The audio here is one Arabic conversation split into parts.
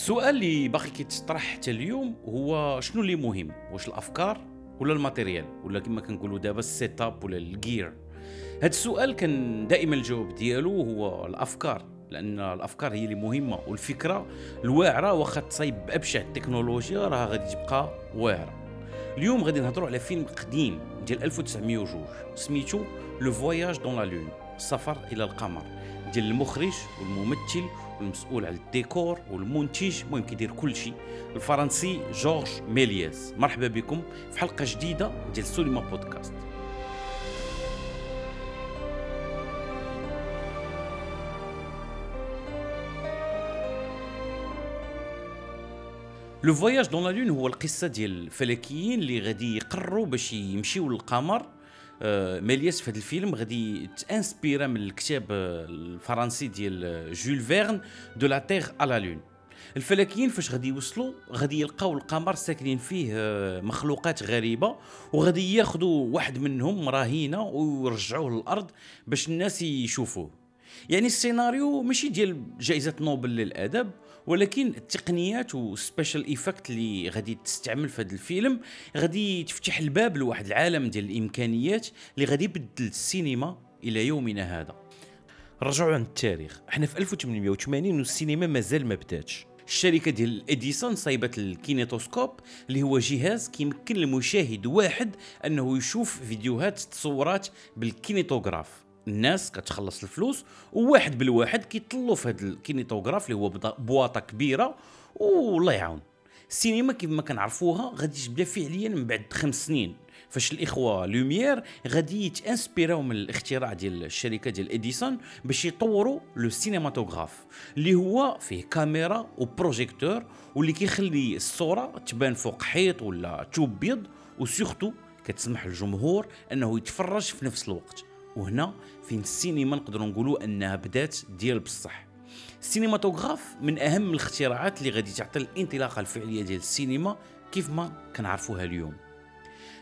السؤال اللي باقي كيتطرح حتى اليوم هو شنو اللي مهم؟ واش الأفكار ولا ال matériel؟ ولا كما كنقولوا دابا ال setup ولا ال gear هذا السؤال كان دائما الجواب ديالو هو الأفكار لأن الأفكار هي اللي مهمة والفكرة الواعرة واخا تصايب بأبشع التكنولوجيا راه غادي تبقى واعرة. اليوم غادي نهضروا على فيلم قديم ديال 1902 سميتو Le Voyage dans la Lune السفر إلى القمر ديال المخرج والممثل والمسؤول على الديكور والمنتج المهم كيدير كل شيء. الفرنسي جورج ميلييس مرحبا بكم في حلقة جديدة ديال سوليما بودكاست. Le Voyage dans la Lune هو القصة ديال الفلكيين اللي غادي يقرروا باش يمشيو للقمر. آه، ميلياس في هذا الفيلم غادي تانسبيرا من الكتاب آه، الفرنسي ديال جول فيرن De la Terre à la Lune. الفلكيين فاش غادي يوصلوا غادي يلقاو القمر ساكنين فيه آه، مخلوقات غريبة وغادي ياخذوا واحد منهم رهينه ويرجعوه للأرض باش الناس يشوفوه. يعني السيناريو ماشي ديال جائزة نوبل للأدب ولكن التقنيات وال special effects اللي غادي تستعمل في هذا الفيلم غادي تفتح الباب لواحد العالم ديال الإمكانيات اللي غادي يبدل السينما إلى يومنا هذا. رجعوا عن التاريخ. إحنا في 1880 والسينما مازال ما بداتش. الشركة ديال اديسون صايبت الكينيتوسكوب اللي هو جهاز كيمكن المشاهد واحد أنه يشوف فيديوهات تصورات بالكينيتوغراف. الناس كتخلص الفلوس وواحد بالواحد كيطلوا في هذا الكينيتوغراف اللي هو بواطة كبيرة والله يعاون. السينما كيف ما كنعرفوها غادي تبدا فعليا من بعد خمس سنين فاش الإخوة لوميير غادي يتإنسبيراو من الاختراع ديال الشركة ديال اديسون باش يطوروا le cinématographe اللي هو فيه كاميرا و projecteur واللي كيخلي الصورة تبان فوق حيط ولا توب بيض و surtout كتسمح للجمهور إنه يتفرج في نفس الوقت. وهنا فين السينما نقدروا نقولوا أنها بدات ديال بصح. السينماتوغراف من أهم الاختراعات اللي غادي تعطي الانطلاقة الفعلية ديال السينما كيف ما كنعرفوها اليوم.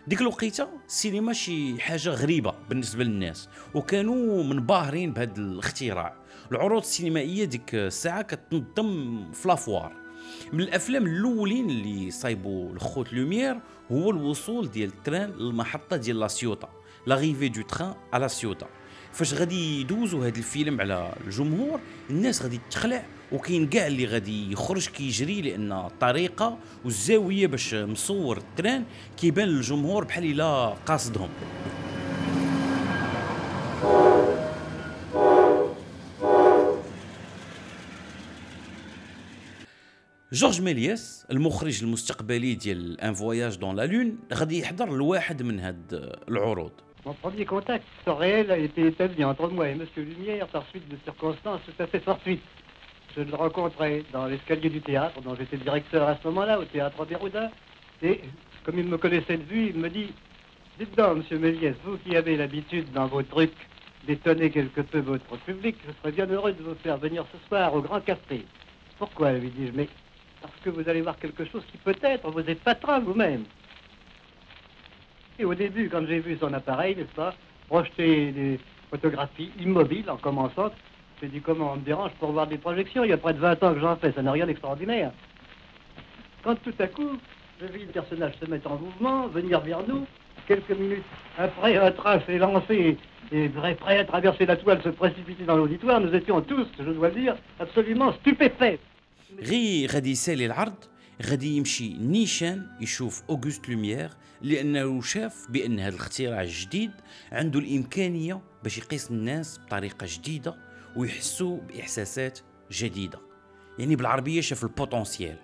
ديك الوقيتة السينما شي حاجة غريبة بالنسبة للناس وكانوا منبهرين بهذا الاختراع. العروض السينمائية ديك الساعة كتنظم في la foire. من الأفلام الأولين اللي صايبوا الخوت لوميير هو الوصول ديال التران للمحطة ديال لاسيوطا L'arrivée du train à La Ciotat فاش غادي يدوزوا هذا الفيلم على الجمهور الناس غادي تخلع وكاين كاع اللي غادي يخرج كيجري لأن الطريقة والزاويه باش مصور التران كيبان للجمهور بحال الا قاصدهم جورج ميلياس المخرج المستقبلي ديال Un voyage dans la Lune غادي يحضر لواحد من هاد العروض Mon premier contact réel a été établi entre moi et M. Lumière par suite de circonstances tout à fait fortuites. Je le rencontrais dans l'escalier du théâtre, dont j'étais directeur à ce moment-là, au théâtre Béroudin. Et comme il me connaissait de vue, il me dit Dites donc, M. Méliès, vous qui avez l'habitude dans vos trucs d'étonner quelque peu votre public, je serais bien heureux de vous faire venir ce soir au Grand Café. Pourquoi lui dis-je Mais parce que vous allez voir quelque chose qui peut-être vous êtes patron vous-même Et au début, quand j'ai vu son appareil, n'est-ce pas, projeter des photographies immobiles en commençant, j'ai dit comment on me dérange pour voir des projections. Il y a près de 20 ans que j'en fais, ça n'a rien d'extraordinaire. Quand tout à coup, je vis le personnage se mettre en mouvement, venir vers nous, quelques minutes après, un train s'est lancé et prêt à traverser la toile, se précipiter dans l'auditoire, nous étions tous, je dois le dire, absolument stupéfaits. غادي يمشي نيشان يشوف أوغوست لوميير لأنه شاف بأن هذا الاختراع الجديد عنده الإمكانية باش يقيس الناس بطريقة جديدة ويحسوا بإحساسات جديدة. يعني بالعربية شاف ال potentiel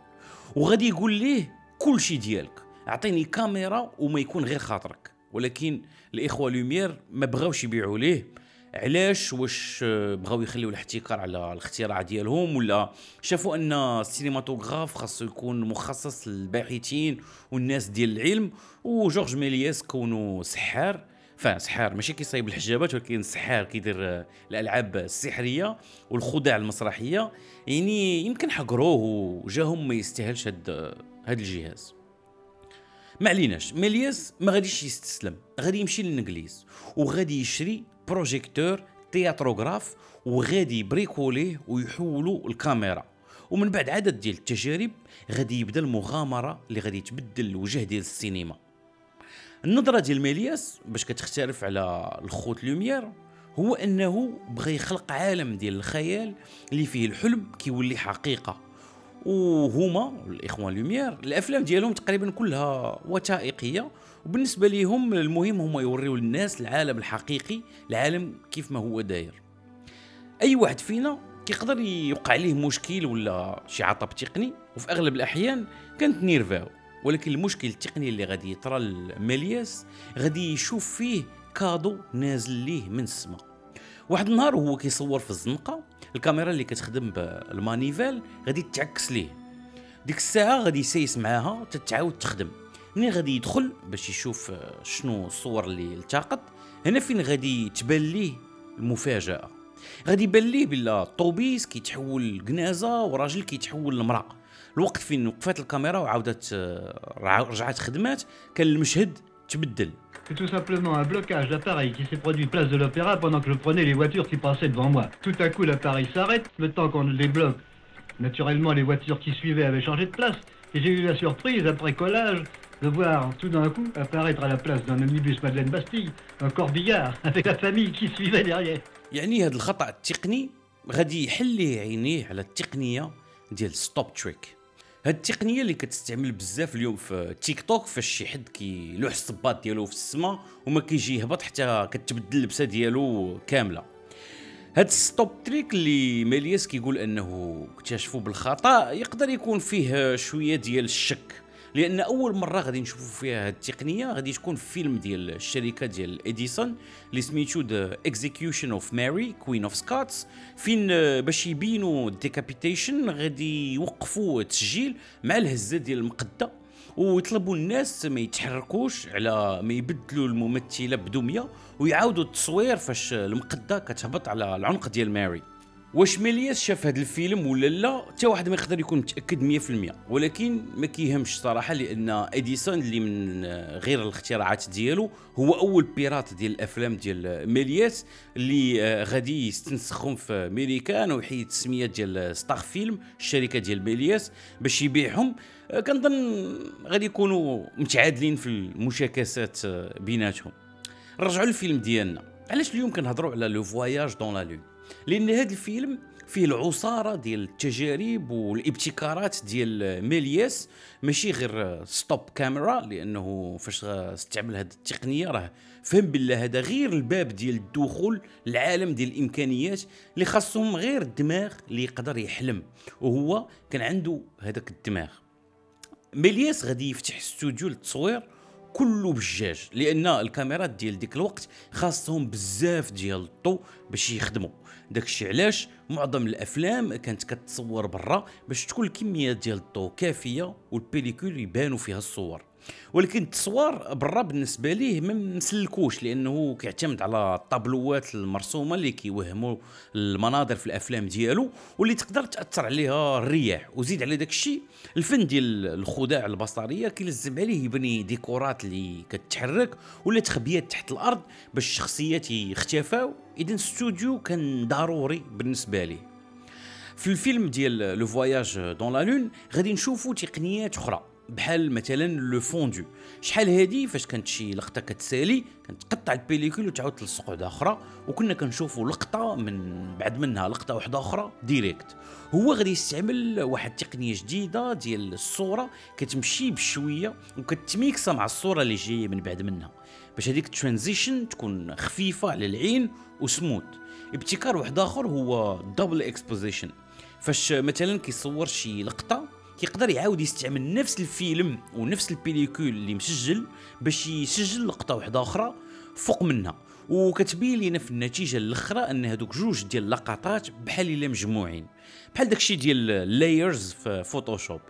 وغادي يقول ليه كل شيء ديالك أعطيني كاميرا وما يكون غير خاطرك. ولكن الإخوة لوميير ما بغاوش يبيعوا ليه. علاش؟ واش بغاو يخليو الاحتكار على الاختراع ديالهم؟ ولا شافوا أن السينماتوغراف خاصو يكون مخصص للباحثين والناس ديال العلم؟ وجورج ميلياس كونه سحار. enfin سحار ماشي كيصايب الحجابات ولكن سحار كيدير الألعاب السحرية والخدع المسرحية. يعني يمكن حقروه وجاهم ما يستاهلش هاد هاد الجهاز. ما عليناش. ميلياس ما غاديش يستسلم غادي يمشي للإنجليز وغادي يشري projecteur Theatrograph وغادي يبريكوليه ويحولوا الكاميرا. ومن بعد عدد ديال التجارب غادي يبدا المغامرة اللي غادي تبدل الوجه ديال السينما. النظرة ديال ميلياس باش كتختلف على الخوت لوميير هو أنه بغى يخلق عالم ديال الخيال اللي فيه الحلم كيولي حقيقة. وهما الإخوان لوميير. الأفلام ديالهم تقريبا كلها وثائقية وبالنسبة ليهم المهم هما يوريو للناس العالم الحقيقي العالم كيف ما هو داير. أي واحد فينا كيقدر يوقع ليه مشكل ولا شي عطب تقني وفي أغلب الأحيان كنتنيرفاو ولكن المشكل التقني اللي غادي يطرى لميلياس غادي يشوف فيه cadeau نازل ليه من السماء. واحد النهار وهو كيصور في الزنقة الكاميرا اللي كتخدم بال manivelle غادي تعكس ليه. ديك الساعة غادي يسيس معاها تتعاود تخدم. منين غادي يدخل باش يشوف شنو الصور اللي التقط هنا فين غادي تبان ليه المفاجأة. غادي يبان ليه بلا الطوبيس كيتحول لكنازة وراجل كيتحول لمرأة. الوقت فين وقفات الكاميرا وعاودت رجعت خدمات كان المشهد تبدل. C'est tout simplement un blocage d'appareil qui s'est produit place de l'Opéra pendant que je prenais les voitures qui passaient devant moi. Tout à coup, l'appareil s'arrête, le temps qu'on le débloque. Naturellement, les voitures qui suivaient avaient changé de place, et j'ai eu la surprise, après collage, de voir tout d'un coup apparaître à la place d'un omnibus Madeleine Bastille un corbillard avec la famille qui suivait derrière. يعني هذا الخطا التقني غادي يحل ليه عينيه على التقنيه ديال ستوب تريك هاد التقنية اللي كتستعمل بزاف اليوم في تيك توك فاش شي حد كيلوح الصباط ديالو في السماء وما كيجي يهبط حتى كتبدل اللبسة ديالو كاملة. هاد stop trick اللي ميلياس كيقول أنه اكتشفوا بالخطأ يقدر يكون فيه شوية ديال الشك. لأن أول مرة غادي نشوفوا فيها هذه التقنية غادي تكون في فيلم ديال الشركة ديال اديسون اللي سميتو The Execution of Mary Queen of Scots فين باش يبينوا ال decapitation غادي يوقفوا التسجيل مع الهزة ديال المقدة. ويطلبوا الناس ما يتحركوش على ما يبدلوا الممثلة بدمية ويعاودوا التصوير فاش المقدة كتهبط على العنق ديال ماري واش ميلياس شاف هذا الفيلم ولا لا حتى واحد ما يقدر يكون متأكد 100% ولكن ما كيهمش صراحة لأن اديسون اللي من غير الاختراعات ديالو هو أول pirate ديال الأفلام ديال ميلياس اللي آه، غادي يستنسخهم في ميريكان ويحيد التسمية ديال ستار فيلم الشركة ديال ميلياس باش يبيعهم. آه، كنظن غادي يكونوا متعادلين في المشاكسات آه، بيناتهم. نرجعوا للفيلم ديالنا. علاش اليوم كنهضروا على Le voyage dans la Lune لأن هذا الفيلم فيه العصارة ديال التجارب والابتكارات ديال ميلياس ماشي غير stop caméra لأنه فاش استعمل هذه التقنية راه فهم بالله هذا غير الباب ديال الدخول لعالم ديال الإمكانيات اللي خاصهم غير الدماغ اللي يقدر يحلم وهو كان عنده هذاك الدماغ. ميلياس غادي يفتح استوديو للتصوير كله بجاج لأن الكاميرات ديال ديك الوقت خاصهم بزاف ديال الضو باش يخدموا داكشي علاش معظم الأفلام كانت كتصور برا باش تكون الكميه ديال الضوء كافية وال pellicule يبانوا فيها الصور. ولكن التصوير برا بالنسبة ليه ما مسلكوش لأنه كيعتمد على الطابلوات المرسومة اللي كيوهموا المناظر في الأفلام ديالو واللي تقدر تأثر عليها الرياح وزيد على داك الشيء الفن ديال الخداع البصرية كيلزم عليه يبني ديكورات اللي كتحرك ولا تخبيات تحت الأرض باش الشخصيات يختفاو. اذا الاستوديو كان ضروري بالنسبة ليه. في الفيلم ديال Le Voyage dans la Lune غادي نشوفوا تقنيات أخرى. بحال مثلا le fondu. شحال هادي؟ فاش كانت شي لقطة كتسالي كانت تقطع ال pellicule وتعاود تلصق وحده أخرى وكنا كنشوفوا لقطة من بعد منها لقطة واحدة أخرى direct هو غادي يستعمل واحد التقنيه جديدة ديال الصورة كتمشي بشوية وكتميكسا مع الصورة اللي جاية من بعد منها. باش هذيك ال transition تكون خفيفة على العين وسموث ابتكار واحد آخر هو double exposition فاش مثلا كيصور شي لقطة كيقدر يعاود يستعمل نفس الفيلم ونفس ال pellicule اللي مسجل باش يسجل لقطه واحدة أخرى فوق منها. وكتبين لينا في النتيجة الأخرى أن هذوك جوج ديال اللقطات بحال إلا مجموعين. بحال داكشي ديال layers في Photoshop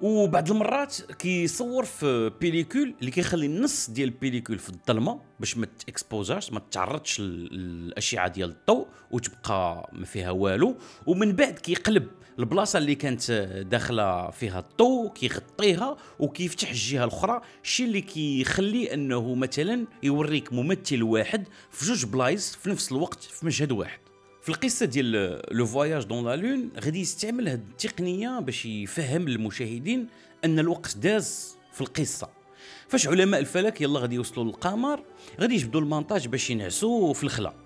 وبعض المرات كيصور في pellicule اللي كيخلي النص ديال ال pellicule في الظلمة باش ما تاكسبوزاش ما تعرضش للأشعة ديال الضوء وتبقى ما فيها والو. ومن بعد كيقلب البلاصة اللي كانت داخلة فيها الضوء كيغطيها وكيفتح الجهة الأخرى الشيء اللي كيخلي أنه مثلا يوريك ممثل واحد في جوج بلايص في نفس الوقت في مشهد واحد. في القصة ديال Le Voyage dans la Lune غادي يستعمل هذه التقنية باش يفهم المشاهدين أن الوقت داز في القصة. فاش علماء الفلك يلا غادي يوصلوا للقمر غادي يجبدوا المانطات باش ينعسوا في الخلا.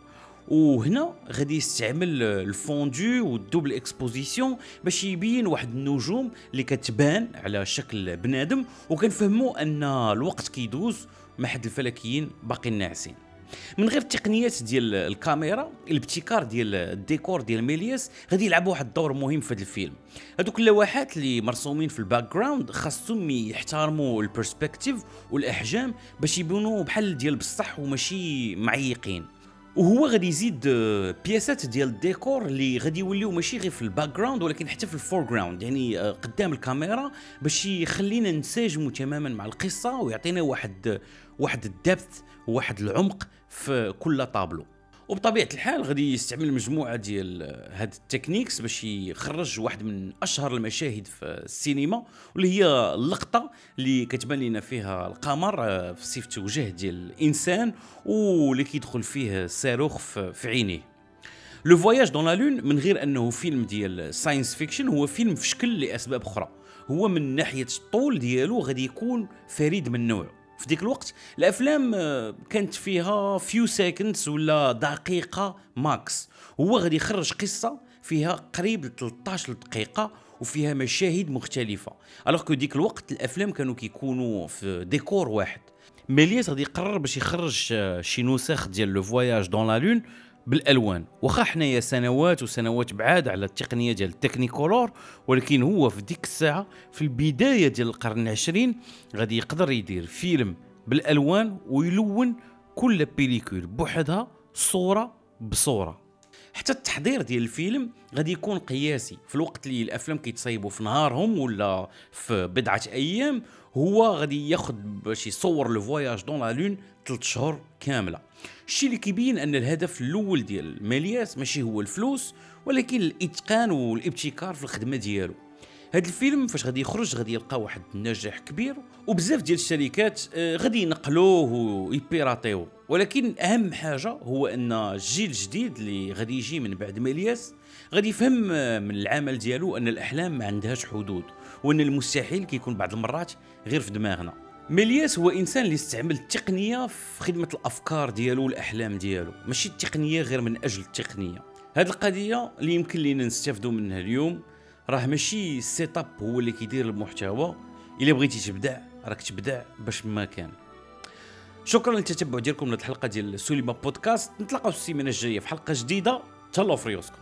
وهنا غادي يستعمل ال fondu وال double exposition باش يبين واحد النجوم اللي كتبان على شكل بنادم وكنفهموا ان الوقت كيدوز ما حد الفلكيين باقيين ناعسين من غير التقنيات ديال الكاميرا الابتكار ديال الديكور ديال ميلياس غادي يلعب واحد الدور مهم في هذا الفيلم هذوك اللوحات اللي مرسومين في ال background خاصهم يحترموا ال perspective والاحجام باش يبانوا بحال ديال بصح وماشي معيقين وهو غادي يزيد بياسات ديال الديكور اللي غادي يوليو ماشي غير في ال background ولكن حتى في ال foreground يعني قدام الكاميرا باش يخلينا ننسجموا تماما مع القصة ويعطينا واحد واحد ال depth وواحد العمق في كل طابلو. وبطبيعة الحال غادي يستعمل مجموعة ديال هاد ال techniques باش يخرج واحد من أشهر المشاهد في السينما واللي هي اللقطة اللي كتبان لنا فيها القمر آه، في صفه وجه ديال الإنسان واللي كيدخل فيه الصاروخ في عينيه. Le Voyage dans la Lune من غير أنه فيلم ديال science fiction هو فيلم في شكل لأسباب أخرى. هو من ناحية الطول ديالو غادي يكون فريد من نوعه. في ديك الوقت الأفلام آه، كانت فيها few seconds ولا دقيقة max هو غادي يخرج قصة فيها قريب 13 دقيقه وفيها مشاهد مختلفة. alors que ديك الوقت الأفلام كانوا كيكونوا في ديكور واحد. ميلياس غادي يقرر باش يخرج آه، شي نسخ ديال Le Voyage dans la Lune بالألوان. واخا حنايا سنوات وسنوات بعاد على التقنية ديال ال Technicolor ولكن هو في ديك الساعة في البداية ديال القرن العشرين غادي يقدر يدير فيلم بالألوان ويلون كل pellicule بوحدها صورة بصورة. حتى التحضير ديال الفيلم غادي يكون قياسي. في الوقت اللي الأفلام كيتصايبوا في نهارهم ولا في بضعة أيام هو غادي ياخذ باش يصور لو فواياج دون لا لون 3 شهور كاملة. الشيء اللي كيبين أن الهدف الأول ديال مالياس ماشي هو الفلوس ولكن الإتقان والابتكار في الخدمة ديالو. هذا الفيلم فاش غادي يخرج غادي يلقى واحد النجاح كبير وبزاف ديال الشركات آه، غادي ينقلوه ويبيراطيوه. ولكن أهم حاجة هو أن الجيل الجديد اللي غادي يجي من بعد مالياس غادي يفهم آه، من العمل ديالو أن الأحلام ما عندهاش حدود وأن المستحيل كيكون بعض المرات غير في دماغنا. ميلياس هو إنسان اللي استعمل التقنية في خدمة الأفكار ديالو والأحلام ديالو ماشي التقنية غير من أجل التقنية. هذه القضية اللي يمكن لينا نستافدوا منها اليوم راه ماشي ال setup هو اللي كيدير المحتوى. إلا بغيتي تبدع راك تبدع باش ما كان. شكرا للتتبع ديالكم لهذه الحلقة ديال سوليما بودكاست. نتلاقاو السيمانة الجاية في حلقة جديدة. تهلاو في ريوسكم